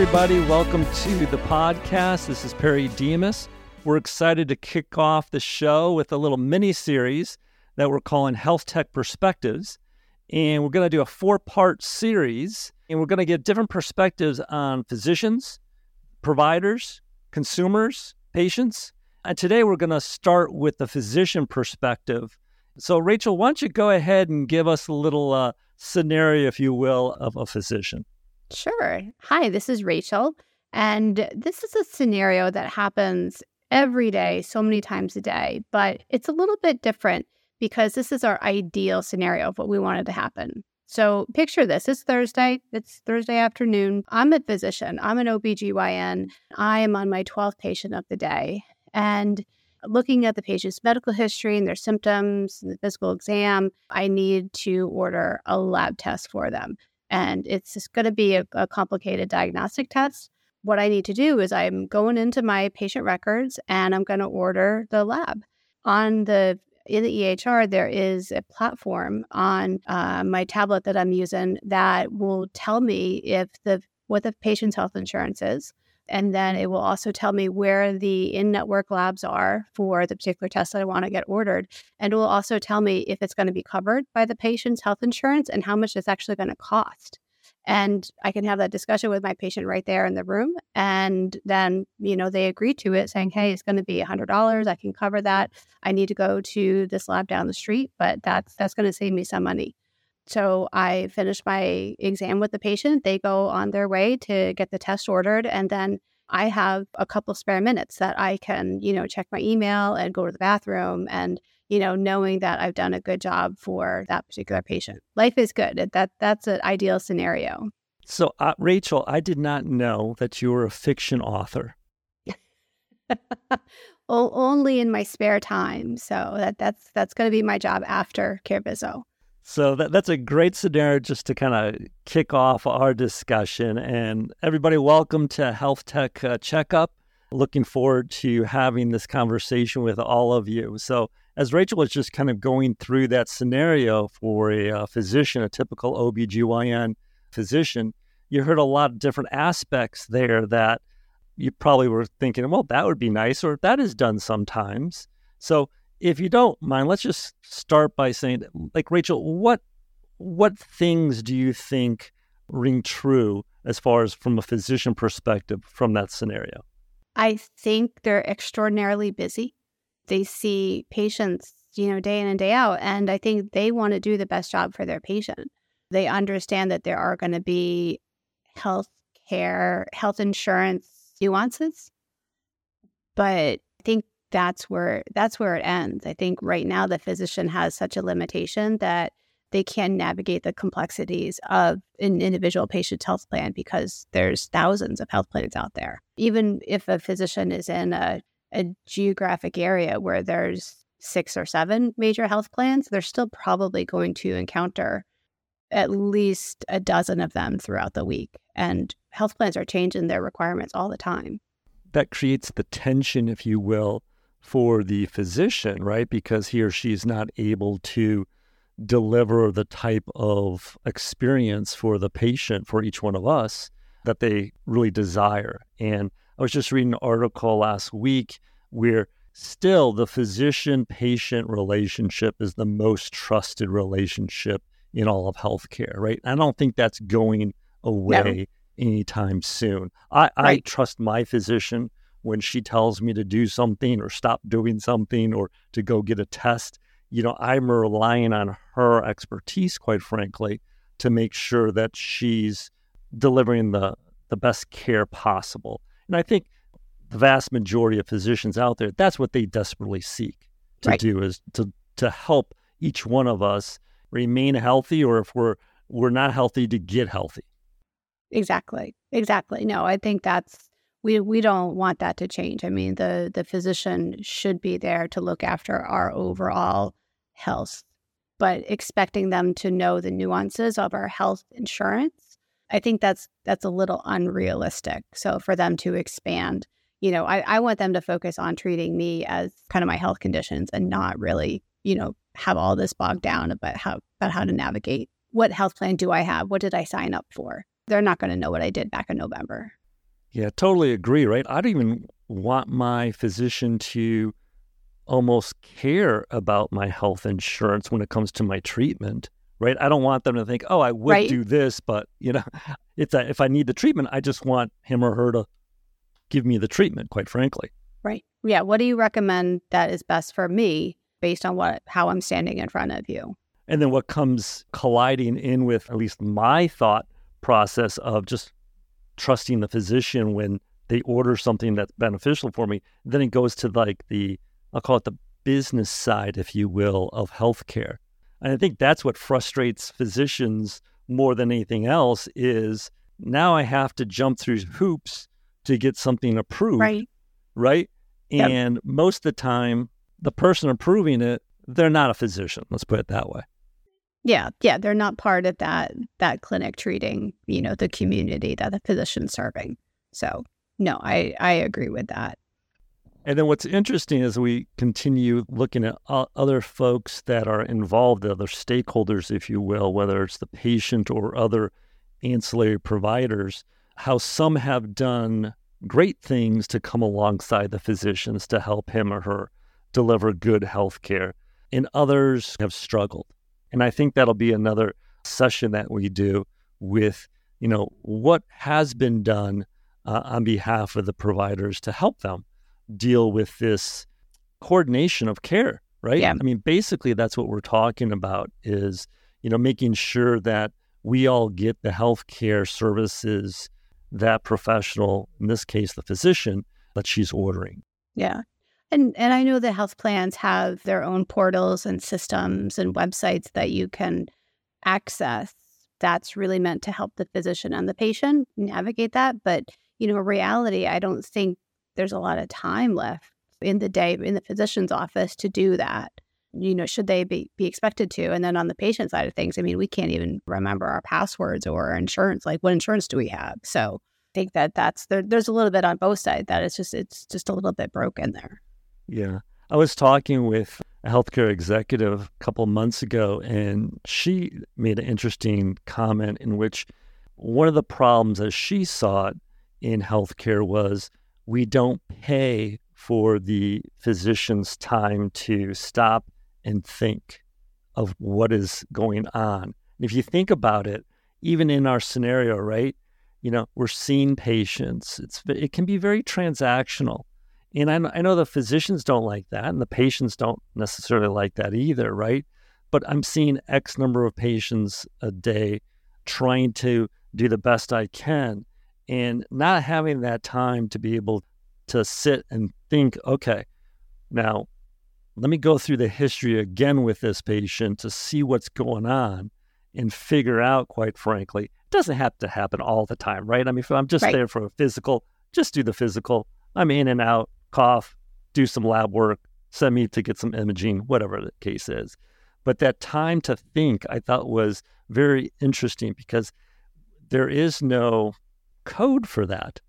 Everybody, welcome to the podcast. This is Perry Demas. We're excited to kick off the show with a little mini series that we're calling Health Tech Perspectives. And we're going to do a four part series, and we're going to get different perspectives on physicians, providers, consumers, patients. And today we're going to start with the physician perspective. So, Rachel, why don't you go ahead and give us a little uh, scenario, if you will, of a physician? Sure. Hi, this is Rachel. And this is a scenario that happens every day, so many times a day, but it's a little bit different because this is our ideal scenario of what we wanted to happen. So picture this it's Thursday, it's Thursday afternoon. I'm a physician, I'm an OBGYN. I am on my 12th patient of the day. And looking at the patient's medical history and their symptoms and the physical exam, I need to order a lab test for them and it's just going to be a, a complicated diagnostic test. What I need to do is I'm going into my patient records and I'm going to order the lab. On the in the EHR, there is a platform on uh, my tablet that I'm using that will tell me if the what the patient's health insurance is, and then it will also tell me where the in network labs are for the particular test that I want to get ordered. And it will also tell me if it's going to be covered by the patient's health insurance and how much it's actually going to cost. And I can have that discussion with my patient right there in the room. And then, you know, they agree to it saying, hey, it's going to be $100. I can cover that. I need to go to this lab down the street, but that's, that's going to save me some money. So I finish my exam with the patient. They go on their way to get the test ordered. And then I have a couple spare minutes that I can, you know, check my email and go to the bathroom and, you know, knowing that I've done a good job for that particular patient. Life is good. That that's an ideal scenario. So, uh, Rachel, I did not know that you were a fiction author. Only in my spare time. So that that's that's going to be my job after CareViso. So that, that's a great scenario just to kind of kick off our discussion. And everybody, welcome to Health Tech uh, Checkup. Looking forward to having this conversation with all of you. So, as Rachel was just kind of going through that scenario for a uh, physician, a typical OBGYN physician, you heard a lot of different aspects there that you probably were thinking, well, that would be nice, or that is done sometimes. So, if you don't mind, let's just start by saying, like Rachel, what what things do you think ring true as far as from a physician perspective from that scenario? I think they're extraordinarily busy. They see patients, you know, day in and day out, and I think they want to do the best job for their patient. They understand that there are going to be health care, health insurance nuances, but I think that's where that's where it ends. I think right now the physician has such a limitation that they can navigate the complexities of an individual patient's health plan because there's thousands of health plans out there. Even if a physician is in a, a geographic area where there's six or seven major health plans, they're still probably going to encounter at least a dozen of them throughout the week. And health plans are changing their requirements all the time. That creates the tension, if you will, for the physician, right? Because he or she is not able to deliver the type of experience for the patient, for each one of us, that they really desire. And I was just reading an article last week where still the physician patient relationship is the most trusted relationship in all of healthcare, right? I don't think that's going away no. anytime soon. I, right. I trust my physician when she tells me to do something or stop doing something or to go get a test, you know, I'm relying on her expertise, quite frankly, to make sure that she's delivering the, the best care possible. And I think the vast majority of physicians out there, that's what they desperately seek to right. do is to to help each one of us remain healthy or if we're we're not healthy to get healthy. Exactly. Exactly. No, I think that's we we don't want that to change. I mean, the the physician should be there to look after our overall health, but expecting them to know the nuances of our health insurance, I think that's that's a little unrealistic. So for them to expand, you know, I, I want them to focus on treating me as kind of my health conditions and not really, you know, have all this bogged down about how about how to navigate what health plan do I have? What did I sign up for? they're not going to know what I did back in November. Yeah, totally agree, right? I don't even want my physician to almost care about my health insurance when it comes to my treatment, right? I don't want them to think, oh, I would right. do this, but you know, if I, if I need the treatment, I just want him or her to give me the treatment, quite frankly. Right. Yeah. What do you recommend that is best for me based on what how I'm standing in front of you? And then what comes colliding in with at least my thought process of just trusting the physician when they order something that's beneficial for me. Then it goes to like the I'll call it the business side, if you will, of healthcare. And I think that's what frustrates physicians more than anything else is now I have to jump through hoops to get something approved. Right. Right. Yep. And most of the time, the person approving it, they're not a physician. Let's put it that way. Yeah, yeah, they're not part of that that clinic treating, you know, the community that the physician's serving. So, no, I I agree with that. And then what's interesting as we continue looking at other folks that are involved, other stakeholders, if you will, whether it's the patient or other ancillary providers, how some have done great things to come alongside the physicians to help him or her deliver good health care, and others have struggled. And I think that'll be another session that we do with, you know, what has been done uh, on behalf of the providers to help them deal with this coordination of care, right? Yeah. I mean, basically, that's what we're talking about is, you know, making sure that we all get the health care services that professional, in this case, the physician, that she's ordering. Yeah. And and I know the health plans have their own portals and systems and websites that you can access. That's really meant to help the physician and the patient navigate that. But, you know, reality, I don't think there's a lot of time left in the day in the physician's office to do that. You know, should they be, be expected to? And then on the patient side of things, I mean, we can't even remember our passwords or our insurance. Like, what insurance do we have? So I think that that's there, there's a little bit on both sides that it's just it's just a little bit broken there. Yeah. I was talking with a healthcare executive a couple months ago, and she made an interesting comment in which one of the problems that she saw in healthcare was we don't pay for the physician's time to stop and think of what is going on. And if you think about it, even in our scenario, right? You know, we're seeing patients. It's it can be very transactional. And I, I know the physicians don't like that, and the patients don't necessarily like that either, right? But I'm seeing X number of patients a day trying to do the best I can and not having that time to be able to sit and think, okay, now let me go through the history again with this patient to see what's going on and figure out, quite frankly, it doesn't have to happen all the time, right? I mean, if I'm just right. there for a physical, just do the physical. I'm in and out cough, do some lab work, send me to get some imaging, whatever the case is. But that time to think I thought was very interesting because there is no code for that.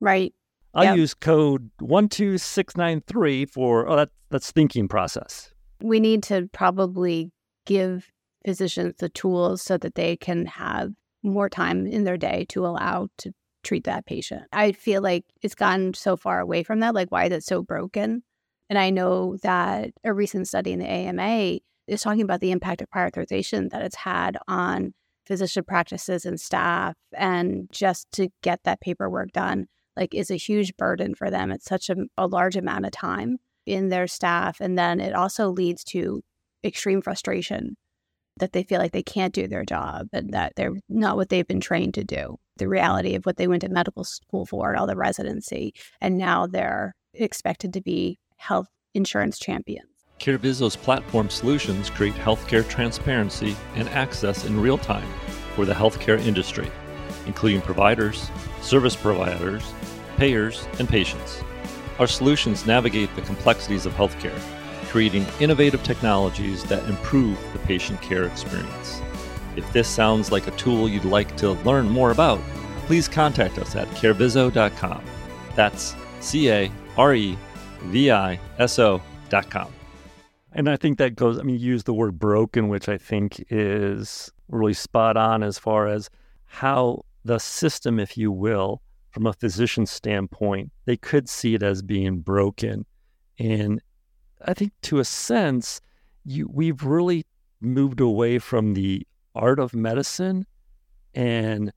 Right. I yep. use code 12693 for, oh, that, that's thinking process. We need to probably give physicians the tools so that they can have more time in their day to allow to treat that patient. I feel like it's gotten so far away from that. Like, why is it so broken? And I know that a recent study in the AMA is talking about the impact of prior authorization that it's had on physician practices and staff. And just to get that paperwork done, like, is a huge burden for them. It's such a, a large amount of time in their staff. And then it also leads to extreme frustration that they feel like they can't do their job and that they're not what they've been trained to do. The reality of what they went to medical school for, all the residency, and now they're expected to be health insurance champions. CareViso's platform solutions create healthcare transparency and access in real time for the healthcare industry, including providers, service providers, payers, and patients. Our solutions navigate the complexities of healthcare creating innovative technologies that improve the patient care experience. If this sounds like a tool you'd like to learn more about, please contact us at careviso.com. That's C A R E V I S O.com. And I think that goes, I mean, you use the word broken, which I think is really spot on as far as how the system, if you will, from a physician standpoint, they could see it as being broken. And I think to a sense, you, we've really moved away from the art of medicine and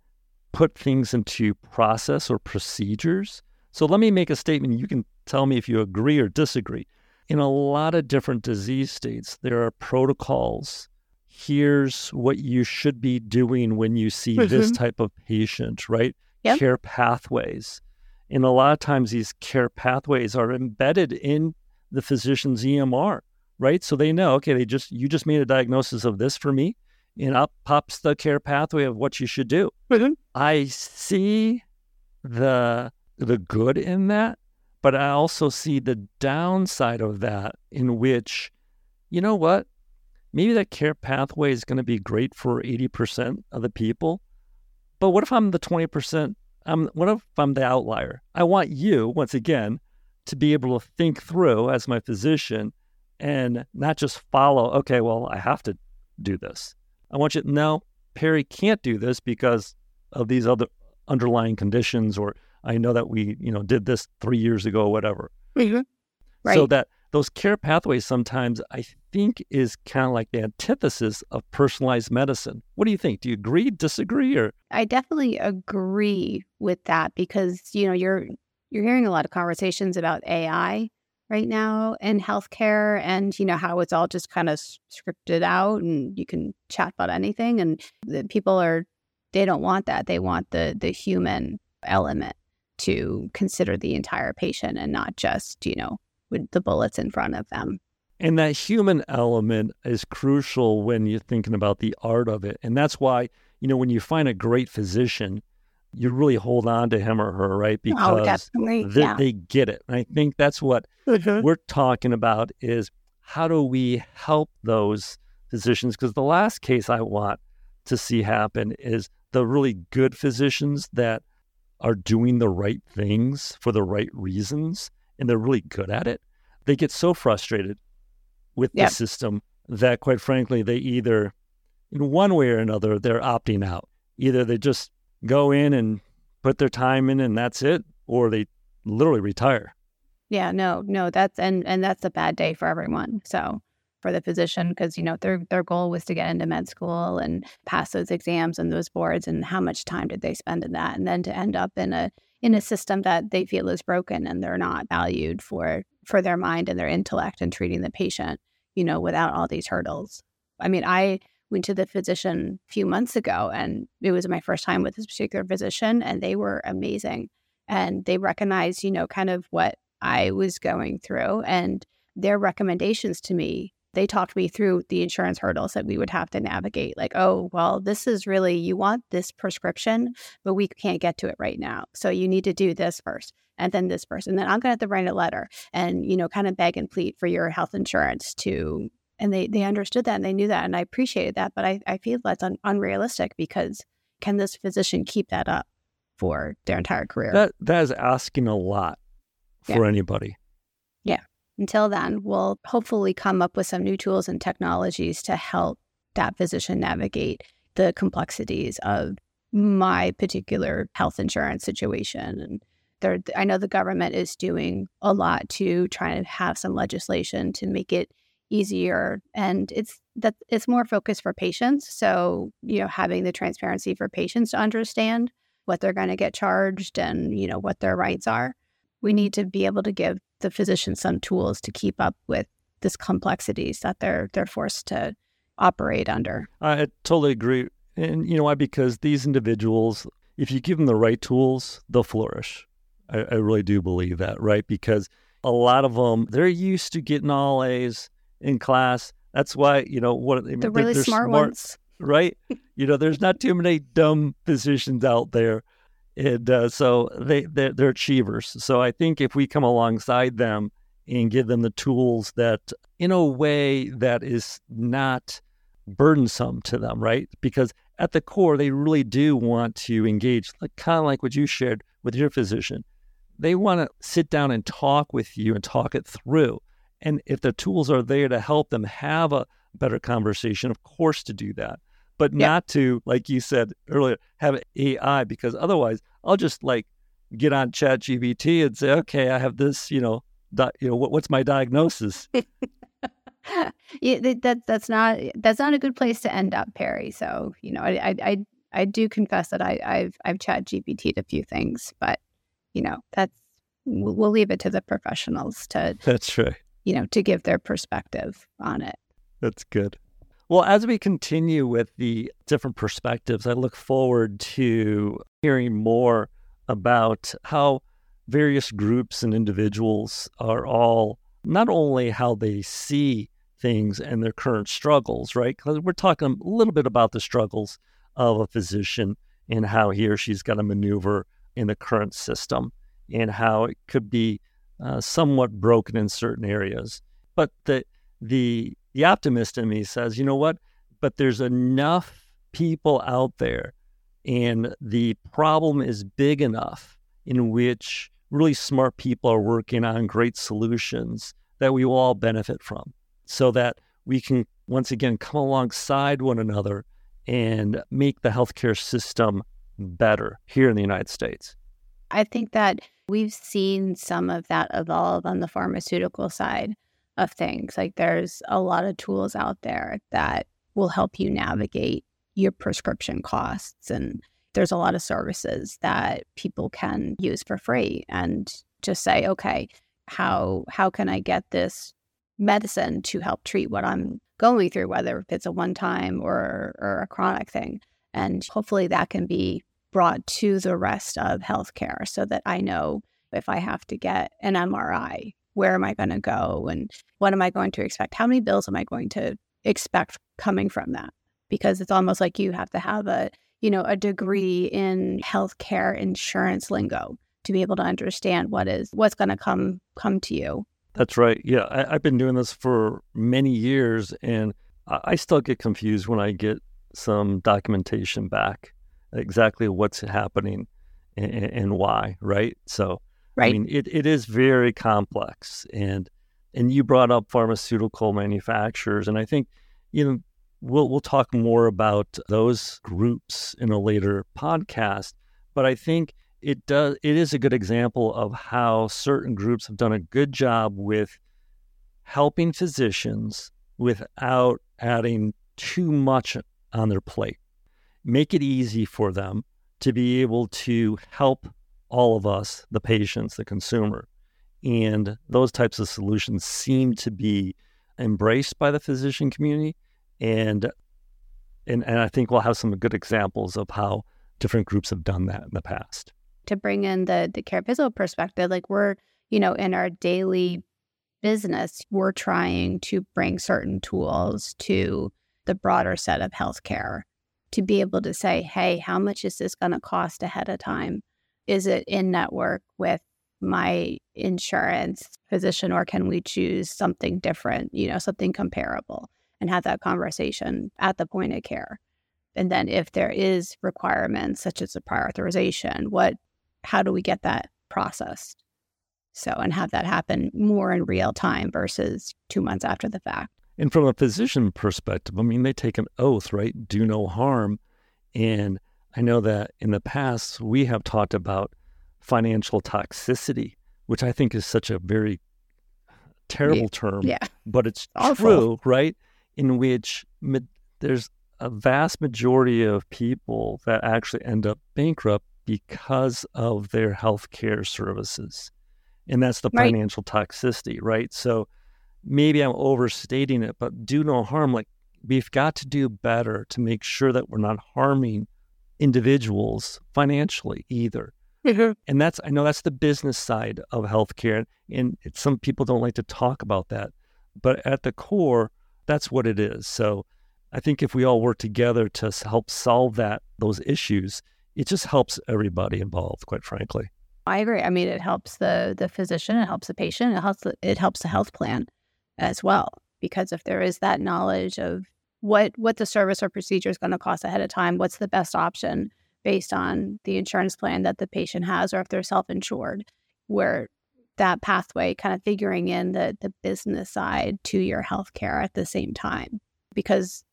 put things into process or procedures. So let me make a statement. You can tell me if you agree or disagree. In a lot of different disease states, there are protocols. Here's what you should be doing when you see mm-hmm. this type of patient, right? Yep. Care pathways. And a lot of times these care pathways are embedded in the physician's EMR, right? So they know, okay, they just you just made a diagnosis of this for me and up pops the care pathway of what you should do. Mm-hmm. I see the the good in that, but I also see the downside of that in which, you know what? Maybe that care pathway is going to be great for 80% of the people. But what if I'm the 20%? I'm, what if I'm the outlier? I want you, once again, to be able to think through as my physician and not just follow, okay, well, I have to do this. I want you to know Perry can't do this because of these other underlying conditions, or I know that we, you know, did this three years ago, or whatever. Mm-hmm. Right. So that those care pathways sometimes I think is kind of like the antithesis of personalized medicine. What do you think? Do you agree, disagree, or? I definitely agree with that because you know you're you're hearing a lot of conversations about AI right now in healthcare and you know how it's all just kind of scripted out and you can chat about anything and the people are they don't want that. They want the the human element to consider the entire patient and not just you know with the bullets in front of them. And that human element is crucial when you're thinking about the art of it. And that's why you know when you find a great physician you really hold on to him or her, right? Oh, because oh, they, yeah. they, get it. And I think that's what mm-hmm. we're talking about is how do we help those physicians? Because the last case I want to see happen is the really good physicians that are doing the right things for the right reasons and they're really good at it. They get so frustrated with the system that quite frankly, they either in one way or another, they're opting out. Either they just go in and put their time in and that's it, or they literally retire. Yeah, no, no, that's and and that's a bad day for everyone. So for the physician, because you know their their goal was to get into med school and pass those exams and those boards, and how much time did they spend in that, and then to end up in a in a system that they feel is broken and they're not valued for for their mind and their intellect and treating the patient, you know, without all these hurdles. I mean, I went to the physician a few months ago and it was my first time with this particular physician and they were amazing. And they recognized you know kind of what i was going through and their recommendations to me they talked me through the insurance hurdles that we would have to navigate like oh well this is really you want this prescription but we can't get to it right now so you need to do this first and then this person then i'm going to have to write a letter and you know kind of beg and plead for your health insurance to and they they understood that and they knew that and I appreciated that. But I, I feel that's un- unrealistic because can this physician keep that up for their entire career? That that is asking a lot for yeah. anybody. Yeah. Until then, we'll hopefully come up with some new tools and technologies to help that physician navigate the complexities of my particular health insurance situation and there I know the government is doing a lot to try and have some legislation to make it easier and it's that it's more focused for patients so you know having the transparency for patients to understand what they're going to get charged and you know what their rights are. We need to be able to give the physicians some tools to keep up with this complexities that they're they're forced to operate under. I totally agree and you know why? Because these individuals if you give them the right tools they'll flourish. I, I really do believe that right? Because a lot of them they're used to getting all a's in class. That's why you know what the really smart, smart ones, right? you know, there's not too many dumb physicians out there, and uh, so they they're, they're achievers. So I think if we come alongside them and give them the tools that, in a way that is not burdensome to them, right? Because at the core, they really do want to engage, like kind of like what you shared with your physician. They want to sit down and talk with you and talk it through. And if the tools are there to help them have a better conversation, of course, to do that. but yeah. not to, like you said earlier, have AI because otherwise I'll just like get on Chat GPT and say, okay, I have this, you know, di- you know, what, what's my diagnosis? yeah, that that's not that's not a good place to end up, Perry. So you know, I I I do confess that I I've I've Chat GPT'd a few things, but you know, that's we'll leave it to the professionals to that's right. You know, to give their perspective on it. That's good. Well, as we continue with the different perspectives, I look forward to hearing more about how various groups and individuals are all not only how they see things and their current struggles, right? Because we're talking a little bit about the struggles of a physician and how he or she's got to maneuver in the current system and how it could be uh, somewhat broken in certain areas. But the the the optimist in me says, you know what? But there's enough people out there, and the problem is big enough in which really smart people are working on great solutions that we will all benefit from so that we can once again come alongside one another and make the healthcare system better here in the United States. I think that we've seen some of that evolve on the pharmaceutical side of things. Like there's a lot of tools out there that will help you navigate your prescription costs and there's a lot of services that people can use for free and just say okay how how can i get this medicine to help treat what i'm going through whether it's a one time or or a chronic thing and hopefully that can be brought to the rest of healthcare so that i know if i have to get an mri where am i going to go and what am i going to expect how many bills am i going to expect coming from that because it's almost like you have to have a you know, a degree in healthcare insurance lingo to be able to understand what is what's going to come come to you. That's right. Yeah, I, have been doing this for many years, and I still get confused when I get some documentation back exactly what's happening and, and why. Right. So, right. I mean, it, it is very complex, and and you brought up pharmaceutical manufacturers, and I think you know we'll we'll talk more about those groups in a later podcast. But I think it does it is a good example of how certain groups have done a good job with helping physicians without adding too much on their plate. Make it easy for them to be able to help all of us, the patients, the consumer. And those types of solutions seem to be embraced by the physician community and and and I think we'll have some good examples of how different groups have done that in the past. To bring in the the CareViso perspective, like we're you know in our daily business, we're trying to bring certain tools to the broader set of healthcare to be able to say, hey, how much is this going to cost ahead of time? Is it in network with my insurance physician, or can we choose something different, you know, something comparable? and have that conversation at the point of care. And then if there is requirements such as a prior authorization, what how do we get that processed? So and have that happen more in real time versus two months after the fact. And from a physician perspective, I mean they take an oath, right? Do no harm. And I know that in the past we have talked about financial toxicity, which I think is such a very terrible term. Yeah. But it's true, right? in which ma- there's a vast majority of people that actually end up bankrupt because of their healthcare services. And that's the right. financial toxicity, right? So maybe I'm overstating it, but do no harm. Like we've got to do better to make sure that we're not harming individuals financially either. Mm-hmm. And that's, I know that's the business side of healthcare. And some people don't like to talk about that. But at the core, that's what it is. So I think if we all work together to help solve that those issues, it just helps everybody involved, quite frankly. I agree. I mean, it helps the the physician, it helps the patient, it helps the, it helps the health plan as well. Because if there is that knowledge of what what the service or procedure is going to cost ahead of time, what's the best option based on the insurance plan that the patient has, or if they're self insured, where that pathway, kind of figuring in the the business side to your healthcare at the same time, because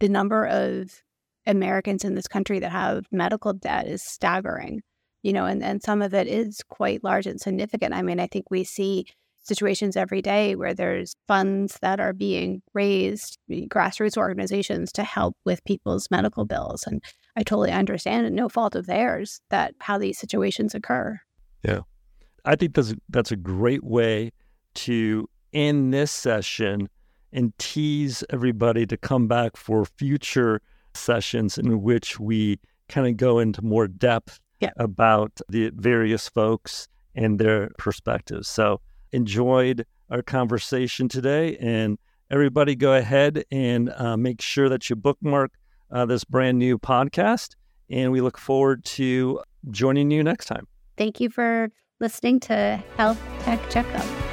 the number of Americans in this country that have medical debt is staggering, you know, and, and some of it is quite large and significant. I mean, I think we see situations every day where there's funds that are being raised, eh, grassroots organizations to help with people's medical bills. And I totally understand and no fault of theirs that how these situations occur. Yeah. I think that's that's a great way to end this session and tease everybody to come back for future sessions in which we kind of go into more depth yeah. about the various folks and their perspectives. So enjoyed our conversation today and everybody go ahead and uh, make sure that you bookmark uh, this brand new podcast and we look forward to joining you next time. Thank you for listening to Health Tech Checkup.